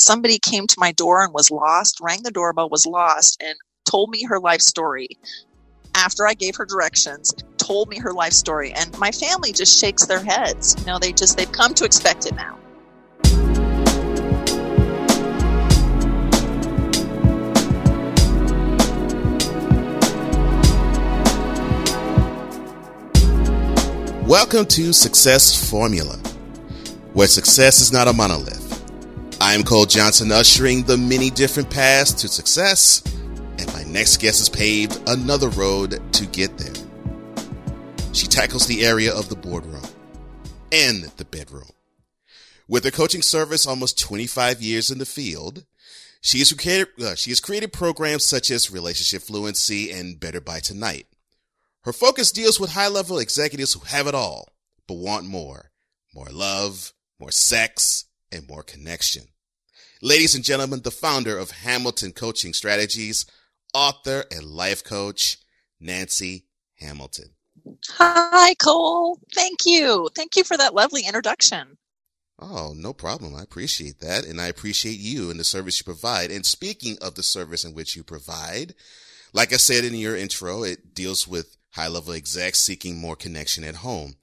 somebody came to my door and was lost, rang the doorbell, was lost, and told me her life story after I gave her directions, told me her life story. And my family just shakes their heads. You know, they just, they've come to expect it now. Welcome to Success Formula, where success is not a monolith. I am Cole Johnson, ushering the many different paths to success, and my next guest has paved another road to get there. She tackles the area of the boardroom and the bedroom. With her coaching service almost 25 years in the field, she has created, uh, she has created programs such as Relationship Fluency and Better by Tonight. Her focus deals with high level executives who have it all, but want more. More love, more sex, and more connection. Ladies and gentlemen, the founder of Hamilton Coaching Strategies, author and life coach, Nancy Hamilton. Hi, Cole. Thank you. Thank you for that lovely introduction. Oh, no problem. I appreciate that. And I appreciate you and the service you provide. And speaking of the service in which you provide, like I said in your intro, it deals with high level execs seeking more connection at home.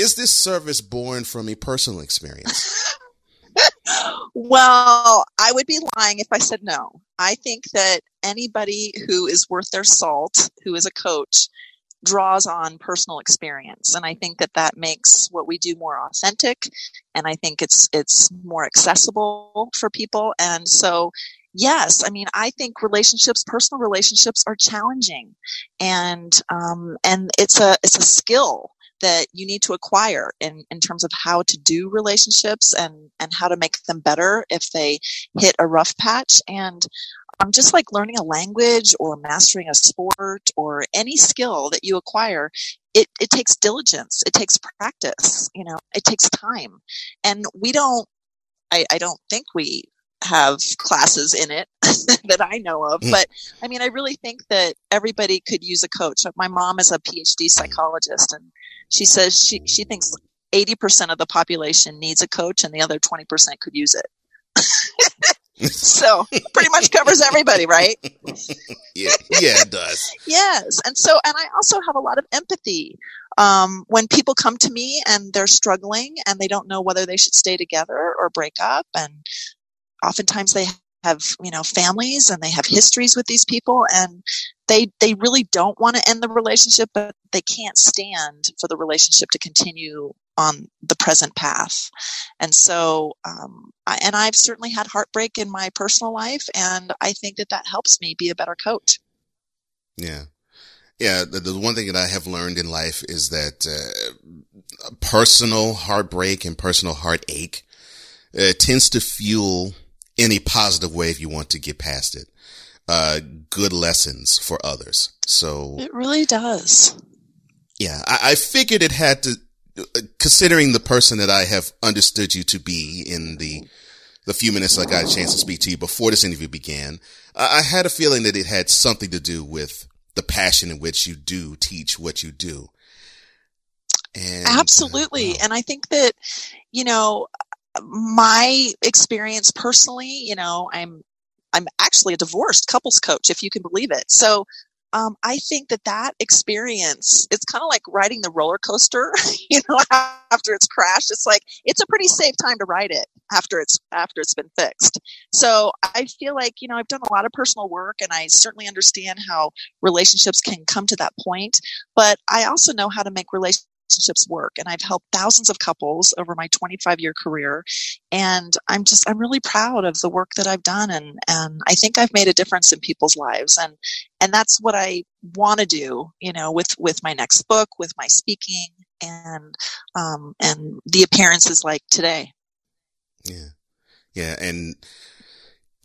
Is this service born from a personal experience? well, I would be lying if I said no. I think that anybody who is worth their salt, who is a coach, draws on personal experience. And i think that that makes what we do more authentic. And i think it's it's more accessible for people. And so yes, I mean, I think relationships, personal relationships, are challenging, and um, and it's a it's a skill that you need to acquire in, in terms of how to do relationships and and how to make them better if they hit a rough patch. And um, just like learning a language or mastering a sport or any skill that you acquire it, it takes diligence it takes practice you know it takes time. And we don't I, I don't think we have classes in it that I know of. Mm. But I mean, I really think that everybody could use a coach. My mom is a PhD psychologist and she says she, she thinks 80% of the population needs a coach and the other 20% could use it. so pretty much covers everybody, right? yeah, yeah, it does. yes. And so, and I also have a lot of empathy. Um, when people come to me and they're struggling and they don't know whether they should stay together or break up and oftentimes they have you know families and they have histories with these people and they they really don't want to end the relationship but they can't stand for the relationship to continue on the present path. And so um, I, and i've certainly had heartbreak in my personal life and i think that that helps me be a better coach. Yeah. Yeah the, the one thing that i have learned in life is that uh, personal heartbreak and personal heartache uh, tends to fuel in a positive way if you want to get past it. Uh, good lessons for others. So it really does. Yeah, I, I figured it had to, considering the person that I have understood you to be in the the few minutes I got a chance to speak to you before this interview began, I had a feeling that it had something to do with the passion in which you do teach what you do. And, Absolutely. Uh, and I think that, you know, my experience personally, you know, I'm I'm actually a divorced couples coach, if you can believe it. So um, I think that that experience, it's kind of like riding the roller coaster, you know, after it's crashed. It's like, it's a pretty safe time to ride it after it's, after it's been fixed. So I feel like, you know, I've done a lot of personal work and I certainly understand how relationships can come to that point, but I also know how to make relationships relationships work. And I've helped thousands of couples over my 25 year career. And I'm just, I'm really proud of the work that I've done. And, and I think I've made a difference in people's lives. And, and that's what I want to do, you know, with, with my next book, with my speaking and, um, and the appearances like today. Yeah. Yeah. And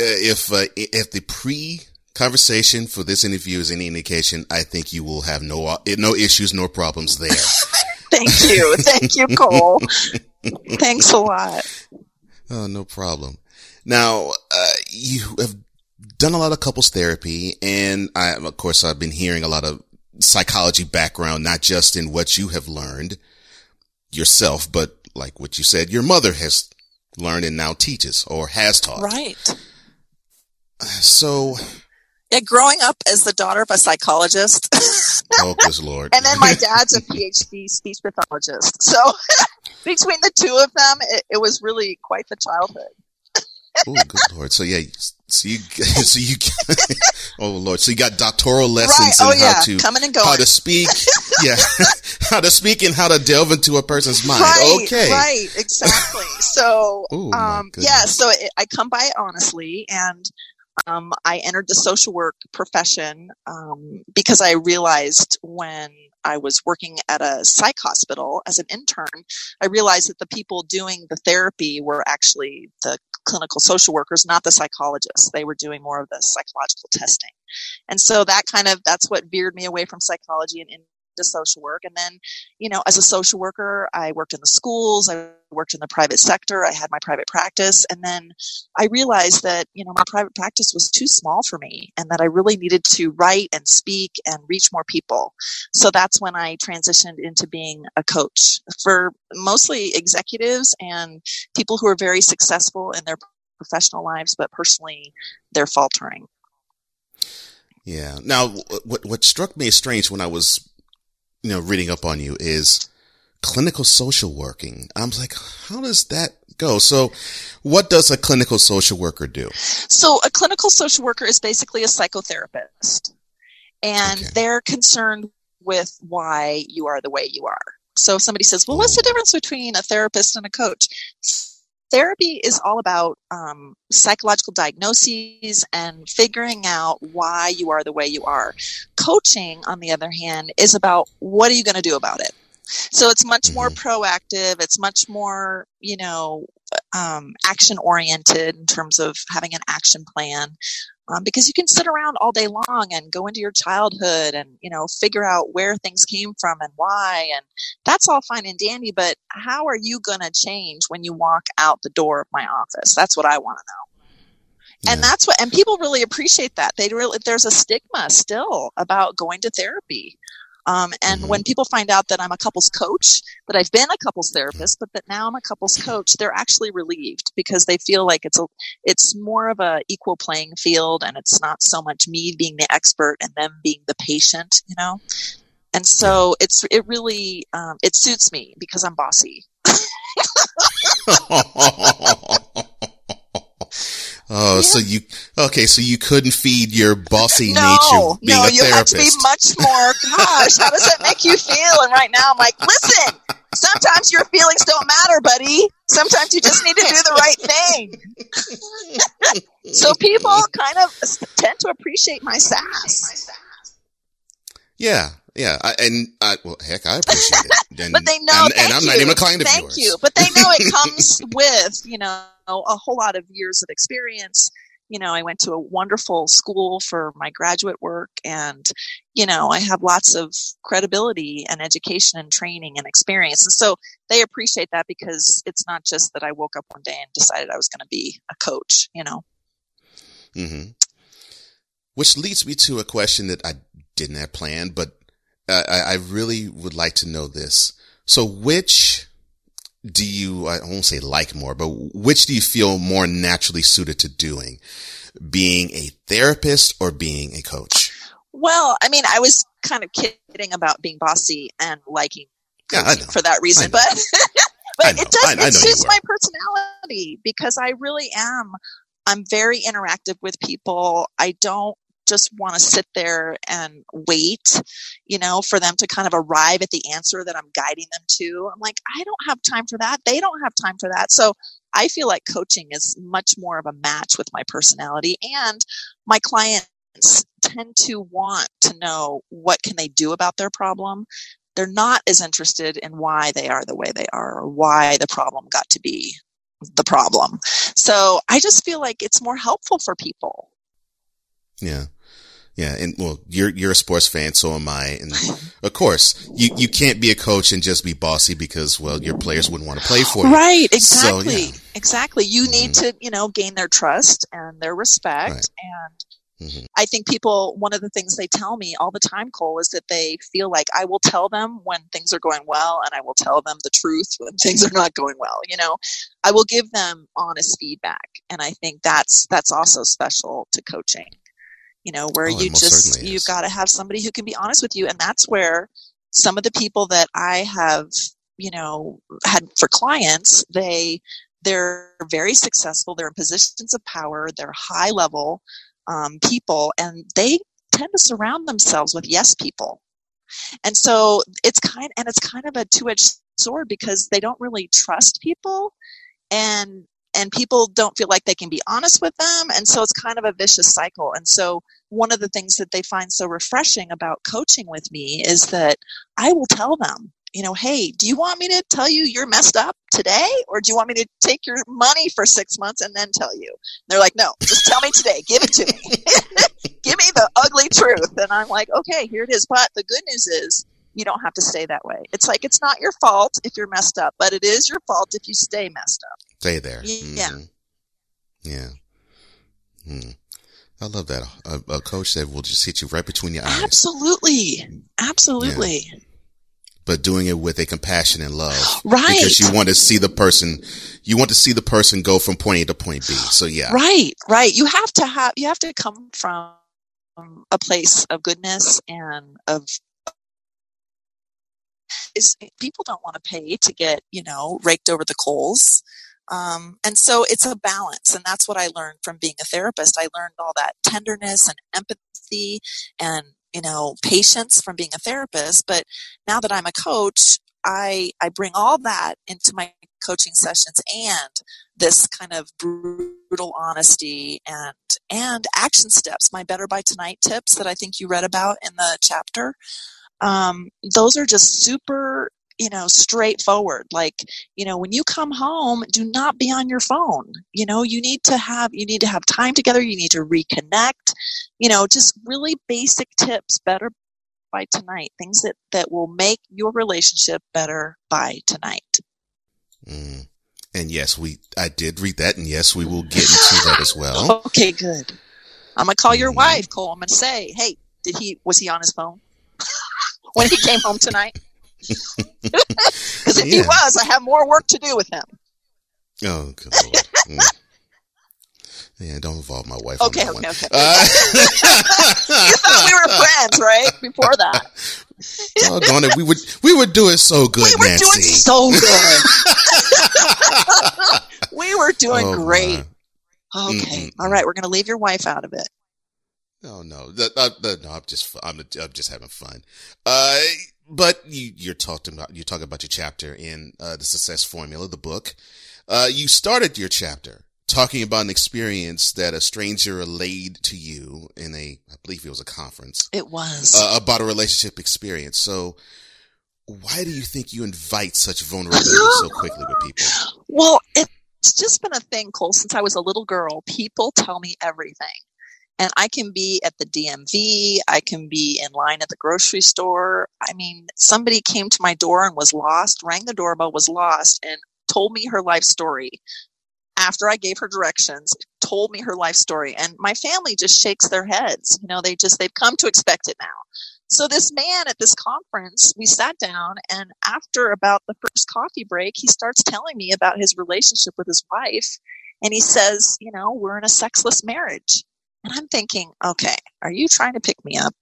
uh, if, uh, if the pre conversation for this interview is any indication, I think you will have no no issues, no problems there. Thank you. Thank you, Cole. Thanks a lot. Oh, no problem. Now, uh, you have done a lot of couples therapy and I, of course, I've been hearing a lot of psychology background, not just in what you have learned yourself, but like what you said, your mother has learned and now teaches or has taught. Right. So, yeah, growing up as the daughter of a psychologist. oh, good lord! and then my dad's a PhD speech pathologist. So between the two of them, it, it was really quite the childhood. oh, good lord! So yeah, so you, so you, oh lord! So you got doctoral lessons right. oh, in yeah. how to coming and going, how to speak, yeah, how to speak and how to delve into a person's mind. Right, okay, right, exactly. So, Ooh, um, yeah, so it, I come by it honestly, and um, I entered the social work profession um, because I realized when I was working at a psych hospital as an intern, I realized that the people doing the therapy were actually the clinical social workers, not the psychologists. They were doing more of the psychological testing. And so that kind of, that's what veered me away from psychology and to social work. And then, you know, as a social worker, I worked in the schools, I worked in the private sector, I had my private practice. And then I realized that, you know, my private practice was too small for me and that I really needed to write and speak and reach more people. So that's when I transitioned into being a coach for mostly executives and people who are very successful in their professional lives, but personally they're faltering. Yeah. Now, what what struck me as strange when I was you know, reading up on you is clinical social working. I'm like, how does that go? So what does a clinical social worker do? So a clinical social worker is basically a psychotherapist and okay. they're concerned with why you are the way you are. So if somebody says, well, what's the oh. difference between a therapist and a coach? Therapy is all about um, psychological diagnoses and figuring out why you are the way you are. Coaching, on the other hand, is about what are you going to do about it. So it's much more mm-hmm. proactive. It's much more, you know, um, action oriented in terms of having an action plan um, because you can sit around all day long and go into your childhood and you know figure out where things came from and why and that's all fine and dandy but how are you going to change when you walk out the door of my office? That's what i want to know yeah. and that's what and people really appreciate that. They really there's a stigma still about going to therapy um, and mm-hmm. when people find out that I'm a couples coach, that I've been a couples therapist, but that now I'm a couples coach, they're actually relieved because they feel like it's a, it's more of a equal playing field and it's not so much me being the expert and them being the patient, you know? And so it's, it really, um, it suits me because I'm bossy. Oh, yeah. so you okay? So you couldn't feed your bossy no, nature being no, a you have to be much more. Gosh, how does that make you feel? And right now, I'm like, listen. Sometimes your feelings don't matter, buddy. Sometimes you just need to do the right thing. so people kind of tend to appreciate my sass. Yeah, yeah, I, and I, well, heck, I appreciate it. And, but they know, and, and I'm you. not even a client of thank yours. you. But they know it comes with, you know, a whole lot of years of experience. You know, I went to a wonderful school for my graduate work, and you know, I have lots of credibility and education and training and experience, and so they appreciate that because it's not just that I woke up one day and decided I was going to be a coach. You know. Mm-hmm. Which leads me to a question that I didn't have planned, but I, I really would like to know this. So which do you, I won't say like more, but which do you feel more naturally suited to doing? Being a therapist or being a coach? Well, I mean, I was kind of kidding about being bossy and liking yeah, for that reason, but but it does I, it suits my personality because I really am I'm very interactive with people. I don't just want to sit there and wait, you know, for them to kind of arrive at the answer that I'm guiding them to. I'm like, I don't have time for that. They don't have time for that. So I feel like coaching is much more of a match with my personality and my clients tend to want to know what can they do about their problem. They're not as interested in why they are the way they are or why the problem got to be the problem. So I just feel like it's more helpful for people. Yeah. Yeah, and well, you're you're a sports fan, so am I, and of course, you you can't be a coach and just be bossy because well, your players wouldn't want to play for you. Right, exactly, so, yeah. exactly. You mm-hmm. need to you know gain their trust and their respect, right. and Mm-hmm. I think people, one of the things they tell me all the time, Cole, is that they feel like I will tell them when things are going well and I will tell them the truth when things are not going well. You know, I will give them honest feedback. And I think that's, that's also special to coaching, you know, where oh, you just, you've got to have somebody who can be honest with you. And that's where some of the people that I have, you know, had for clients, they, they're very successful. They're in positions of power. They're high level um, people, and they tend to surround themselves with yes people. And so it's kind and it's kind of a two-edged sword because they don't really trust people, and and people don't feel like they can be honest with them, and so it's kind of a vicious cycle. And so one of the things that they find so refreshing about coaching with me is that I will tell them you know, hey, do you want me to tell you you're messed up today? Or do you want me to take your money for six months and then tell you? And they're like, no, just tell me today. Give it to me. Give me the ugly truth. And I'm like, okay, here it is. But the good news is you don't have to stay that way. It's like, it's not your fault if you're messed up, but it is your fault if you stay messed up. Stay there. Yeah. Mm-hmm. Yeah. Hmm. I love that. A, a, coach that will just hit you right between your eyes. Absolutely. Absolutely. Yeah but doing it with a compassion and love. Right. Because you want to see the person, you want to see the person go from point A to point B. So yeah. Right, right. You have to have, you have to come from a place of goodness and of is people don't want to pay to get, you know, raked over the coals. Um, and so it's a balance. And that's what I learned from being a therapist. I learned all that tenderness and empathy and you know, patience from being a therapist. But now that I'm a coach, I, I bring all that into my coaching sessions and this kind of brutal honesty and and action steps my better by tonight tips that i think you read about in the chapter um, those are just super you know, straightforward. Like, you know, when you come home, do not be on your phone. You know, you need to have, you need to have time together. You need to reconnect, you know, just really basic tips better by tonight, things that, that will make your relationship better by tonight. Mm. And yes, we, I did read that. And yes, we will get into that as well. Okay, good. I'm going to call mm. your wife, Cole. I'm going to say, Hey, did he, was he on his phone when he came home tonight? Because if yeah. he was, I have more work to do with him. Oh, good lord. mm. Yeah, don't involve my wife. Okay, okay, okay. Uh, you thought we were friends, right? Before that. Doggone it, we would we were doing so good. We were Nancy. doing so good. we were doing oh, great. My. Okay, all right. We're going to leave your wife out of it. No, no, no. I'm just I'm, I'm just having fun. Uh, but you, you're talking about, you talk about your chapter in, uh, the success formula, the book. Uh, you started your chapter talking about an experience that a stranger relayed to you in a, I believe it was a conference. It was. Uh, about a relationship experience. So why do you think you invite such vulnerability so quickly with people? Well, it's just been a thing, Cole, since I was a little girl. People tell me everything. And I can be at the DMV, I can be in line at the grocery store. I mean, somebody came to my door and was lost, rang the doorbell, was lost, and told me her life story. After I gave her directions, told me her life story. And my family just shakes their heads. You know, they just, they've come to expect it now. So this man at this conference, we sat down and after about the first coffee break, he starts telling me about his relationship with his wife. And he says, you know, we're in a sexless marriage. And I'm thinking, okay, are you trying to pick me up?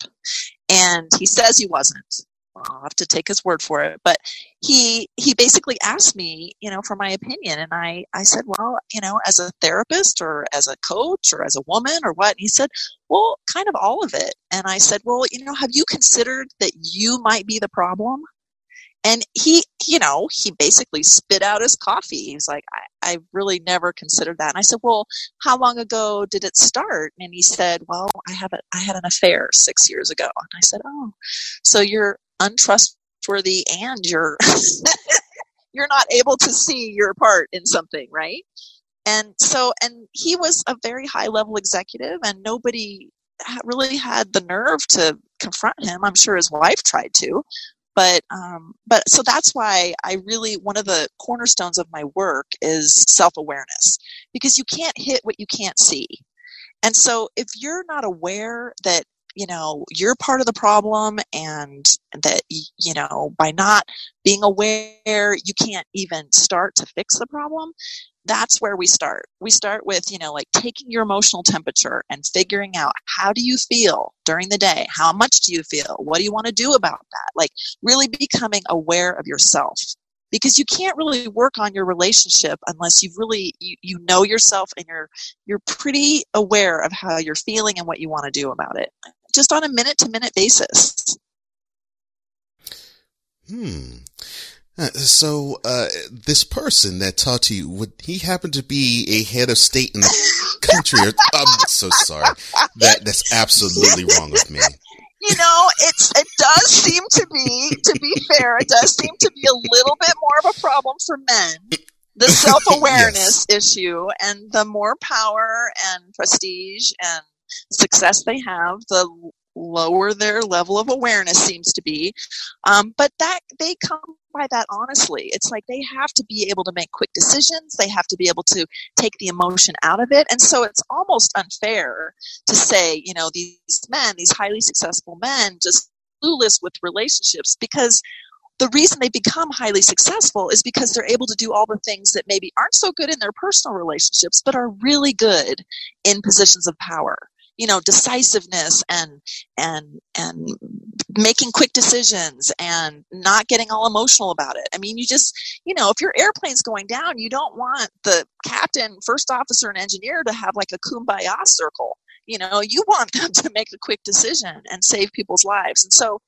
And he says he wasn't. Well, I'll have to take his word for it. But he he basically asked me, you know, for my opinion, and I I said, well, you know, as a therapist or as a coach or as a woman or what? And he said, well, kind of all of it. And I said, well, you know, have you considered that you might be the problem? and he you know he basically spit out his coffee he was like I, I really never considered that. And i said well how long ago did it start? And he said well i have a, i had an affair six years ago. And i said oh so you're untrustworthy and you're you're not able to see your part in something right? And so and he was a very high level executive and nobody really had the nerve to confront him. I'm sure his wife tried to but um, but so that's why I really one of the cornerstones of my work is self awareness because you can't hit what you can't see, And so if you're not aware that you know you're part of the problem and that you know by not being aware you can't even start to fix the problem that's where we start. We start with you know like taking your emotional temperature and figuring out how do you feel during the day? How much do you feel? What do you want to do about that? Like really becoming aware of yourself. Because you can't really work on your relationship unless you've really you, you know yourself and you're you're pretty aware of how you're feeling and what you want to do about it just on a minute to minute basis. Hmm. So, uh, this person that to you, would he happen to be a head of state in the country? Or, I'm so sorry. That that's absolutely wrong with me. You know, it's it does seem to be, to be fair, it does seem to be a little bit more of a problem for men. The self awareness yes. issue, and the more power and prestige and success they have, the lower their level of awareness seems to be. Um, but that they come by that honestly. It's like they have to be able to make quick decisions. They have to be able to take the emotion out of it. And so it's almost unfair to say, you know, these men, these highly successful men, just clueless with relationships because the reason they become highly successful is because they're able to do all the things that maybe aren't so good in their personal relationships, but are really good in positions of power you know decisiveness and and and making quick decisions and not getting all emotional about it. I mean you just you know if your airplane's going down you don't want the captain first officer and engineer to have like a kumbaya circle. You know you want them to make a quick decision and save people's lives. And so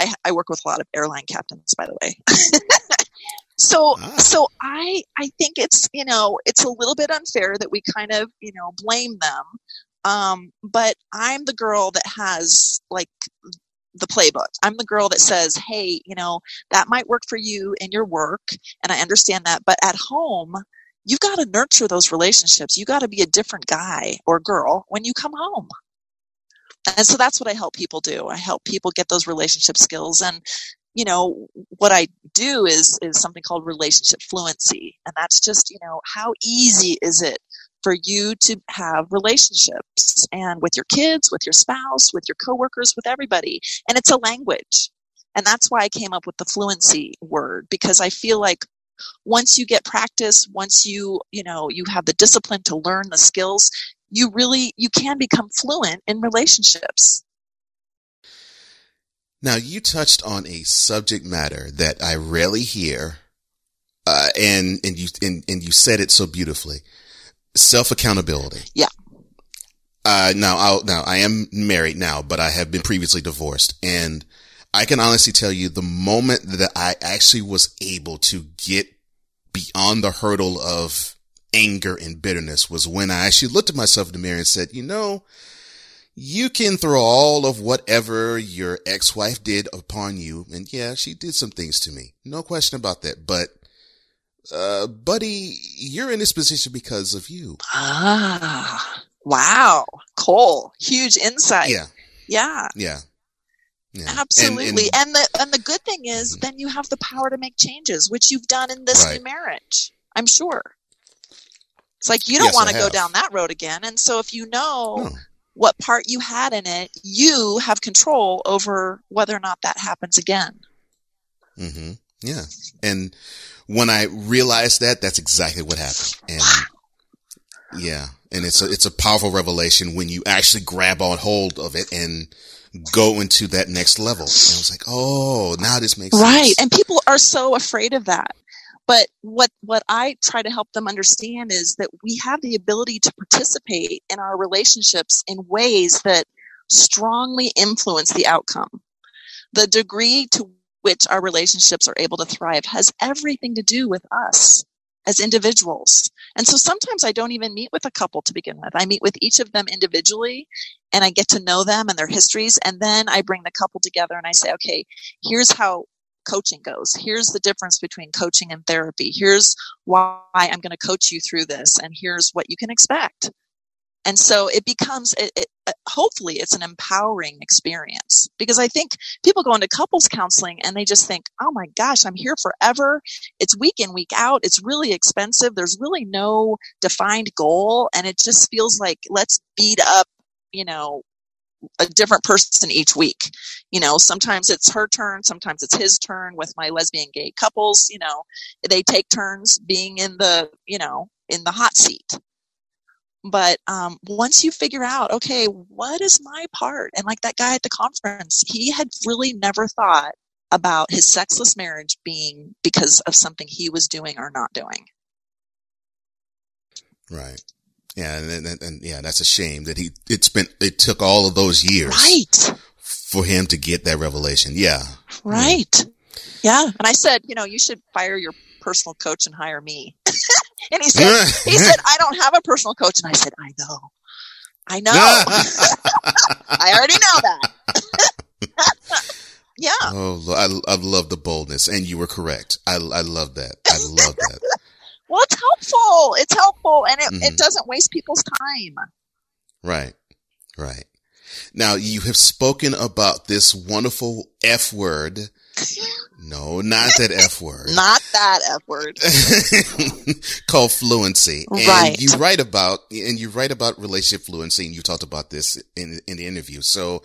i, I work with a lot of airline captains by the way. So ah. so i i think it's you know it's a little bit unfair that we kind of you know blame them um, but I'm the girl that has like the playbook. I'm the girl that says, hey, you know, that might work for you in your work, and I understand that. But at home, you've got to nurture those relationships. You got to be a different guy or girl when you come home. And so that's what I help people do. I help people get those relationship skills. And, you know, what I do is, is something called relationship fluency. And that's just, you know, how easy is it for you to have relationships and with your kids, with your spouse, with your coworkers, with everybody. And it's a language. And that's why I came up with the fluency word because I feel like once you get practice, once you, you know, you have the discipline to learn the skills, you really you can become fluent in relationships. Now you touched on a subject matter that I rarely hear, uh, and and you and, and you said it so beautifully self accountability. Yeah. Uh, now, I'll, now I am married now, but I have been previously divorced and I can honestly tell you the moment that I actually was able to get beyond the hurdle of anger and bitterness was when I actually looked at myself in the mirror and said, you know, you can throw all of whatever your ex-wife did upon you. And yeah, she did some things to me. No question about that. But uh, buddy, you're in this position because of you. Ah, wow. Cole, huge insight. Yeah. Yeah. Yeah. Yeah. Absolutely. And, and, and, the and the good thing is mm-hmm. then you have the power to make changes, which you've done in this right. new marriage. I'm sure. It's like you don't yes, want to go down that road again. And so if you know no. what part you had in it, you have control over whether or not that happens again. Mm-hmm. Yeah. And when I realized that, that's exactly what happened. And yeah, and it's a, it's a powerful revelation when you actually grab on hold of it and go into that next level. And I was like, oh, now this makes sense. right. sense. And people are so afraid of that. But what, what I try to help them understand is that we have the ability to participate in our relationships in ways that strongly influence the outcome. The degree to which our relationships are able to thrive has everything to do with us as individuals. And so sometimes I don't even meet with a couple to begin with. I meet with each of them individually and I get to know them and their histories. And then I bring the couple together and I say, okay, here's how coaching goes. Here's the difference between coaching and therapy. Here's why I'm going to coach you through this. And here's what you can expect. And so it becomes it, it, uh, hopefully it's an empowering experience. Because i think people go into couples counseling and they just think oh my gosh i'm here forever. It's week in week out. It's really expensive. There's really no defined goal. And it just feels like let's beat up you know a different person each week. You know, sometimes it's her turn, sometimes it's his turn with my lesbian gay couples, you know, they take turns being in the, you know, in the hot seat. But um, once you figure out, okay, what is my part? And like that guy at the conference, he had really never thought about his sexless marriage being because of something he was doing or not doing. Right. Yeah, and, and, and, yeah, that's a shame that he it's been it took all of those years right for him to get that revelation. Yeah, right. Yeah, and I said, you know, you should fire your personal coach and hire me. and he said, he said, I don't have a personal coach, and I said, I know, I know, I already know that. yeah. Oh, I I love the boldness, and you were correct. I I love that. I love that. Well, it's helpful. It's helpful and it, mm-hmm. it doesn't waste people's time. Right. Right. Now you have spoken about this wonderful F word. No, not that F word. not that F word. called fluency. And right. you write about, and you write about relationship fluency and you talked about this in, in the interview. So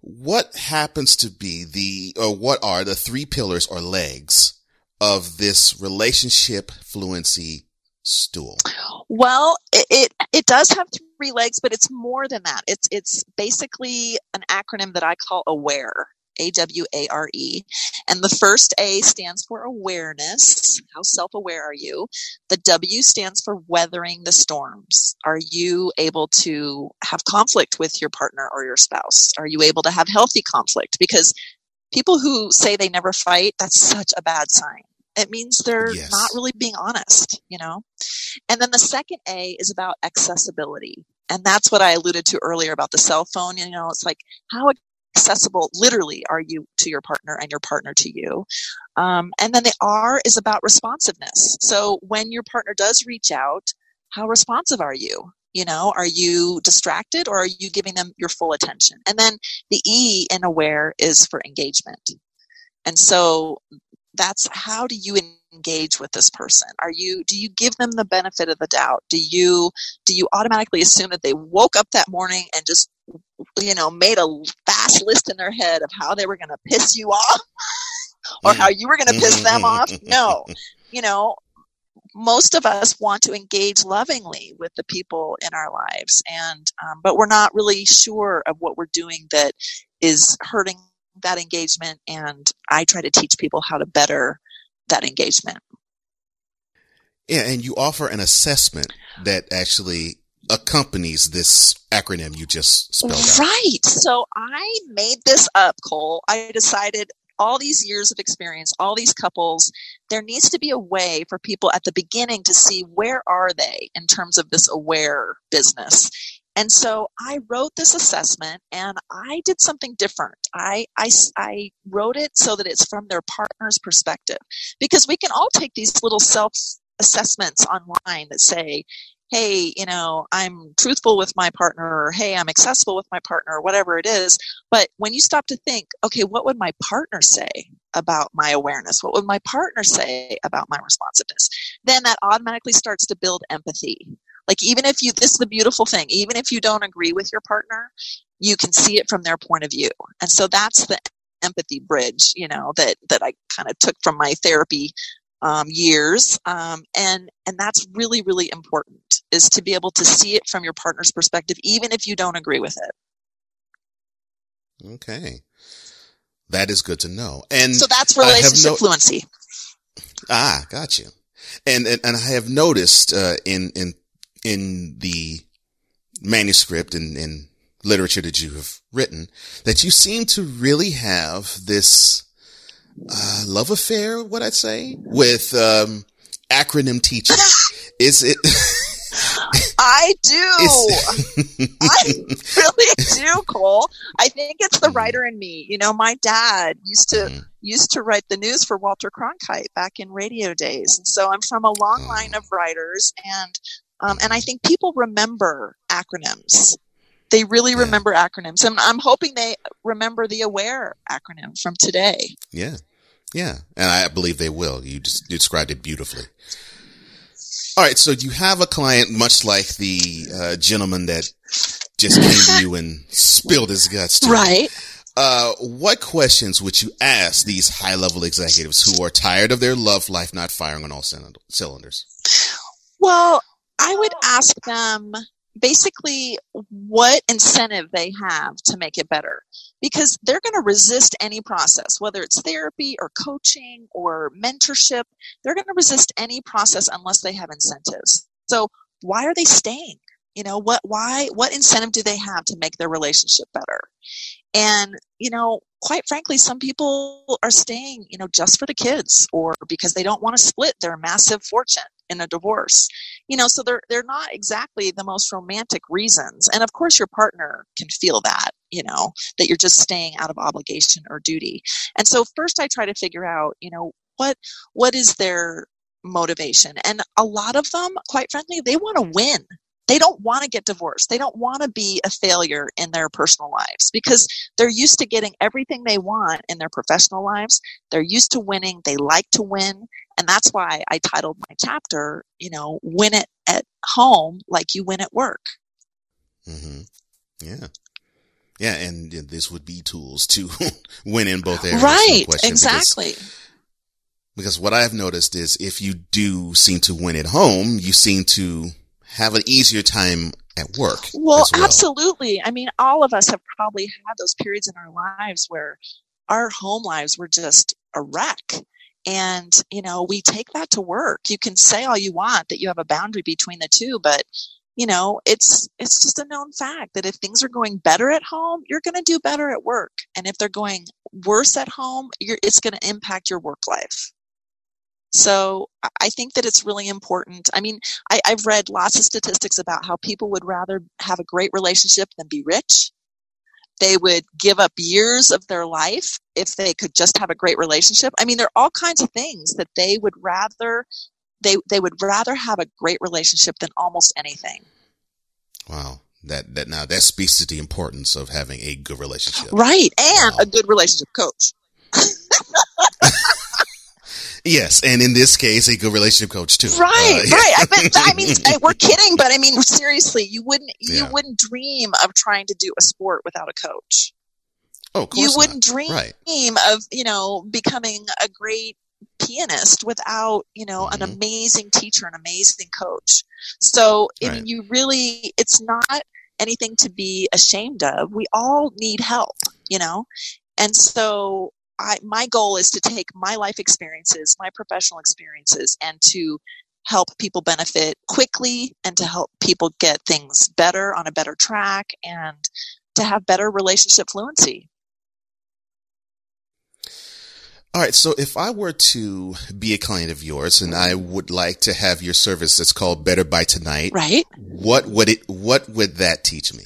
what happens to be the, or what are the three pillars or legs of this relationship fluency stool? Well, it, it, it does have three legs, but it's more than that. It's it's basically an acronym that I call AWARE. A W A R E. And the first A stands for awareness. How self aware are you? The W stands for weathering the storms. Are you able to have conflict with your partner or your spouse? Are you able to have healthy conflict? Because people who say they never fight, that's such a bad sign. It means they're yes. not really being honest, you know? And then the second A is about accessibility. And that's what I alluded to earlier about the cell phone. You know, it's like, how accessible literally are you to your partner and your partner to you? Um, and then the R is about responsiveness. So when your partner does reach out, how responsive are you? You know, are you distracted or are you giving them your full attention? And then the E in aware is for engagement. And so that's how do you engage with this person are you do you give them the benefit of the doubt do you do you automatically assume that they woke up that morning and just you know made a fast list in their head of how they were going to piss you off or how you were going to piss them off. No. You know most of us want to engage lovingly with the people in our lives and um, but we're not really sure of what we're doing that is hurting that engagement and I try to teach people how to better that engagement. Yeah, and you offer an assessment that actually accompanies this acronym you just spelled out. Right. So I made this up, Cole. I decided all these years of experience, all these couples, there needs to be a way for people at the beginning to see where are they in terms of this aware business. And so I wrote this assessment and I did something different. I, I, I wrote it so that it's from their partner's perspective because we can all take these little self assessments online that say, hey, you know, I'm truthful with my partner, or hey, I'm accessible with my partner, or whatever it is. But when you stop to think, okay, what would my partner say about my awareness? What would my partner say about my responsiveness? Then that automatically starts to build empathy. Like even if you, this is the beautiful thing, even if you don't agree with your partner, you can see it from their point of view. And so that's the empathy bridge, you know, that, that I kind of took from my therapy um, years. Um, and, and that's really, really important is to be able to see it from your partner's perspective, even if you don't agree with it. Okay. That is good to know. And so that's relationship no- fluency. Ah, got you. And, and, and I have noticed, uh, in, in in the manuscript and, and literature that you have written that you seem to really have this uh, love affair, what I'd say, with um, acronym teaching. Is it? I do. I really do, Cole. I think it's the mm-hmm. writer in me. You know, my dad used to mm. used to write the news for Walter Cronkite back in radio days, and so I'm from a long line of writers. And um, and I think people remember acronyms. They really yeah. remember acronyms. And I'm hoping they remember the AWARE acronym from today. Yeah. Yeah. And I believe they will. You just described it beautifully. All right. So you have a client much like the uh, gentleman that just came to you and spilled his guts. right. Uh, what questions would you ask these high level executives who are tired of their love life not firing on all cylinders? Well, I would ask them basically what incentive they have to make it better. Because they're going to resist any process whether it's therapy or coaching or mentorship they're going to resist any process unless they have incentives. So why are they staying? You know what why what incentive do they have to make their relationship better and you know quite frankly some people are staying you know just for the kids or because they don't want to split their massive fortune in a divorce. You know so they're they're not exactly the most romantic reasons. And of course your partner can feel that you know that you're just staying out of obligation or duty. And so first i try to figure out you know what what is their motivation? And a lot of them quite frankly they want to win they don't want to get divorced. They don't want to be a failure in their personal lives because they're used to getting everything they want in their professional lives. They're used to winning. They like to win. And that's why I titled my chapter, you know, win it at home like you win at work. Mm-hmm. Yeah. Yeah. And this would be tools to win in both areas. Right. No exactly. Because, because what I've noticed is if you do seem to win at home, you seem to have an easier time at work. Well, well, absolutely. I mean, all of us have probably had those periods in our lives where our home lives were just a wreck. And, you know, we take that to work. You can say all you want that you have a boundary between the two, but you know, it's it's just a known fact that if things are going better at home, you're going to do better at work. And if they're going worse at home, it's going to impact your work life. So I think that it's really important. I mean, I, have read lots of statistics about how people would rather have a great relationship than be rich. They would give up years of their life if they could just have a great relationship. I mean, there are all kinds of things that they would rather they they would rather have a great relationship than almost anything. Wow. That that now that speaks to the importance of having a good relationship. Right. And wow. a good relationship coach. Yes, and in this case, a good relationship coach too. Right, uh, right. I, mean, I mean, we're kidding, but I mean, seriously, you wouldn't you yeah. wouldn't dream of trying to do a sport without a coach. Oh, you wouldn't not. dream right. of you know becoming a great pianist without you know mm-hmm. an amazing teacher, an amazing coach. So, right. I mean, you really, it's not anything to be ashamed of. We all need help, you know, and so I, my goal is to take my life experiences, my professional experiences, and to help people benefit quickly and to help people get things better on a better track and to have better relationship fluency. All right. So if I were to be a client of yours and I would like to have your service that's called Better by Tonight, right? What would it, what would that teach me?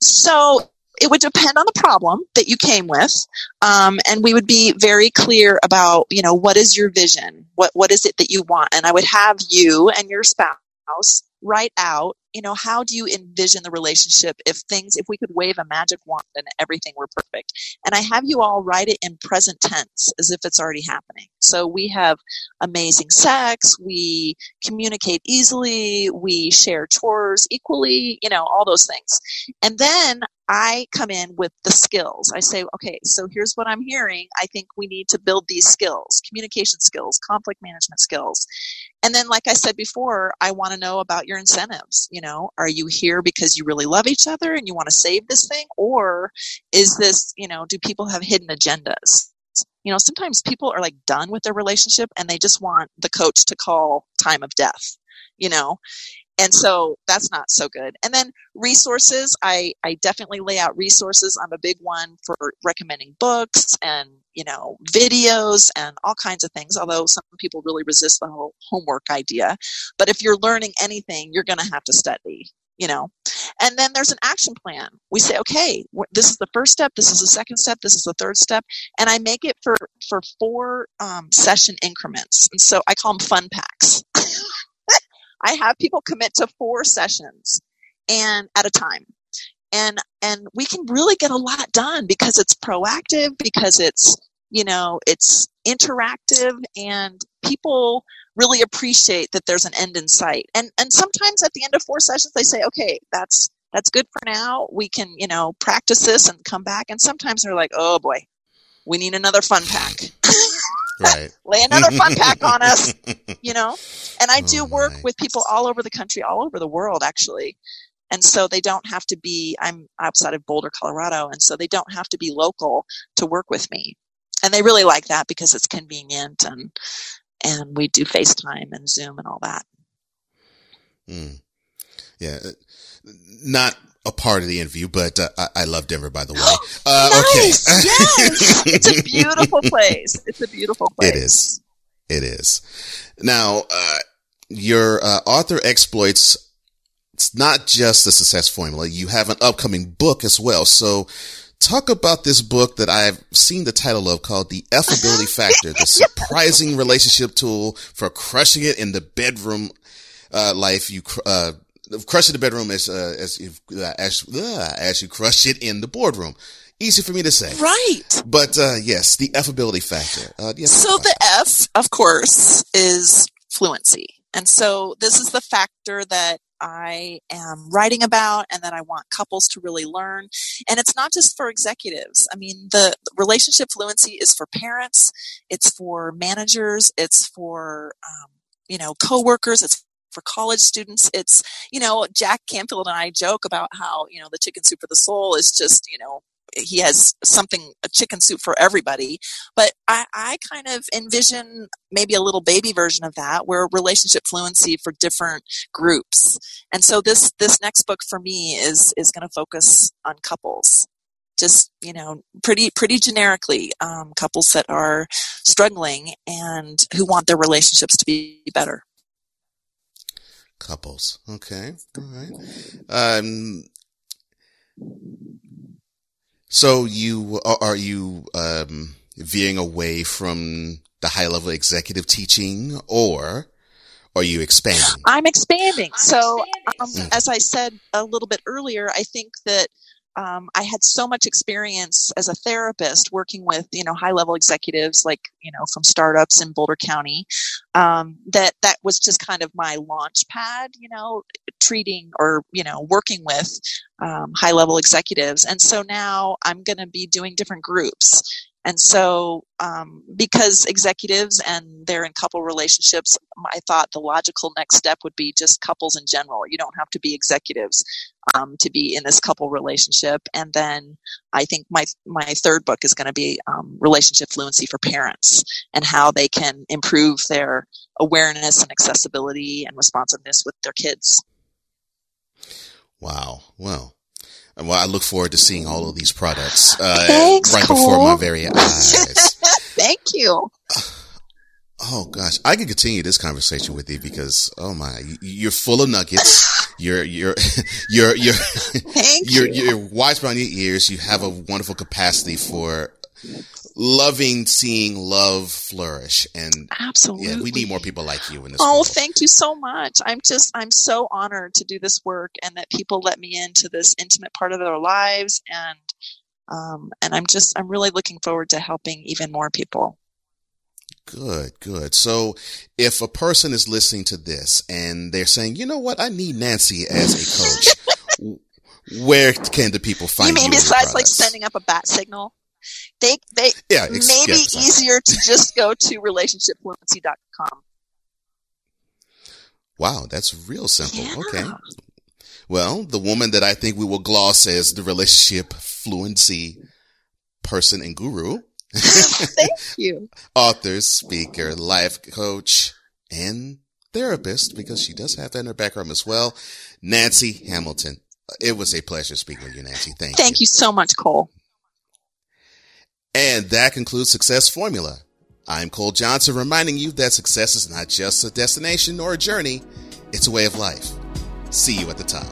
So it would depend on the problem that you came with um, and we would be very clear about you know what is your vision? What what is it that you want? And i would have you and your spouse write out you know how do you envision the relationship if things if we could wave a magic wand and everything were perfect and i have you all write it in present tense as if it's already happening so we have amazing sex we communicate easily we share chores equally you know all those things and then I come in with the skills. I say, okay, so here's what I'm hearing. I think we need to build these skills communication skills, conflict management skills. And then, like I said before, I want to know about your incentives. You know, are you here because you really love each other and you want to save this thing? Or is this, you know, do people have hidden agendas? You know, sometimes people are like done with their relationship and they just want the coach to call time of death, you know? And so that's not so good. And then resources i i definitely lay out resources. I'm a big one for recommending books and you know videos and all kinds of things although some people really resist the whole homework idea. But if you're learning anything you're going to have to study you know. And then there's an action plan. We say okay this is the first step this is the second step this is the third step. And i make it for for four um, session increments. And so i call them fun packs I have people commit to four sessions. and at a time. And, and we can really get a lot done because it's proactive, because it's, you know, it's interactive and people really appreciate that there's an end in sight. And, and sometimes at the end of four sessions, they say, okay, that's, that's good for now. We can, you know, practice this and come back. And sometimes they're like, oh boy, we need another fun pack. right. Lay another fun pack on us, you know? And I do oh work with people all over the country, all over the world, actually. And so they don't have to be, I'm outside of Boulder, Colorado, and so they don't have to be local to work with me. And they really like that because it's convenient and, and we do FaceTime and Zoom and all that. Mm. Yeah. Uh, not part of the interview, but uh, I, I, love Denver, by the way. Uh, nice. Okay. yes. It's a beautiful place. It's a beautiful place. It is. It is. Now, uh, your uh, author exploits, it's not just the success formula. You have an upcoming book as well. So talk about this book that I've seen the title of called The Affability Factor, the surprising relationship tool for crushing it in the bedroom uh, life. You, uh, crush in the bedroom as, uh, as, uh, as, uh, as you crush it in the boardroom. Easy for me to say. Right. But, uh, yes, the affability factor. Uh, so the F, of course, is fluency. And so this is the factor that I am writing about and that I want couples to really learn. And it's not just for executives. I mean, the relationship fluency is for parents, it's for managers, it's for, um, you know, coworkers, it's for college students. It's, you know, Jack Canfield and I joke about how, you know, the chicken soup for the soul is just, you know, he has something a chicken soup for everybody. But I, I kind of envision maybe a little baby version of that where relationship fluency for different groups. And so this this next book for me is is going to focus on couples. Just you know pretty pretty generically um, couples that are struggling and who want their relationships to be better couples. Okay. All right. Um, so you are you um, veering away from the high level executive teaching or are you expanding? I'm expanding. I'm so, expanding. Um, as I said a little bit earlier, I think that um, I had so much experience as a therapist working with, you know, high level executives like, you know, from startups in Boulder County, um, that that was just kind of my launch pad, you know, treating or, you know, working with um, high level executives. And so now I'm going to be doing different groups. And so, um, because executives and they're in couple relationships, I thought the logical next step would be just couples in general. You don't have to be executives um, to be in this couple relationship. And then I think my my third book is going to be um, relationship fluency for parents and how they can improve their awareness and accessibility and responsiveness with their kids. Wow. Well, well, I look forward to seeing all of these products uh, Thanks, right Cole. before my very eyes. Thank you. Oh gosh, I could continue this conversation with you because oh my, you're full of nuggets. You're you're you're you're you're, you. you're wise beyond your ears. You have a wonderful capacity for loving seeing love flourish and absolutely yeah we need more people like you in this oh world. thank you so much i'm just i'm so honored to do this work and that people let me into this intimate part of their lives and um, and i'm just i'm really looking forward to helping even more people Good, good. So if a person is listening to this and they're saying, you know what, I need Nancy as a coach, where can the people find you? mean you besides like sending up a bat signal? They they yeah, ex- maybe yeah, easier to just go to relationshipfluency.com. Wow, that's real simple. Yeah. Okay. Well, the woman that I think we will gloss as the relationship fluency person and guru. Thank you. Author, speaker, life coach, and therapist, because she does have that in her background as well. Nancy Hamilton. It was a pleasure speaking with you, Nancy. Thank, Thank you. Thank you so much, Cole. And that concludes Success Formula. I'm Cole Johnson reminding you that success is not just a destination or a journey, it's a way of life. See you at the top.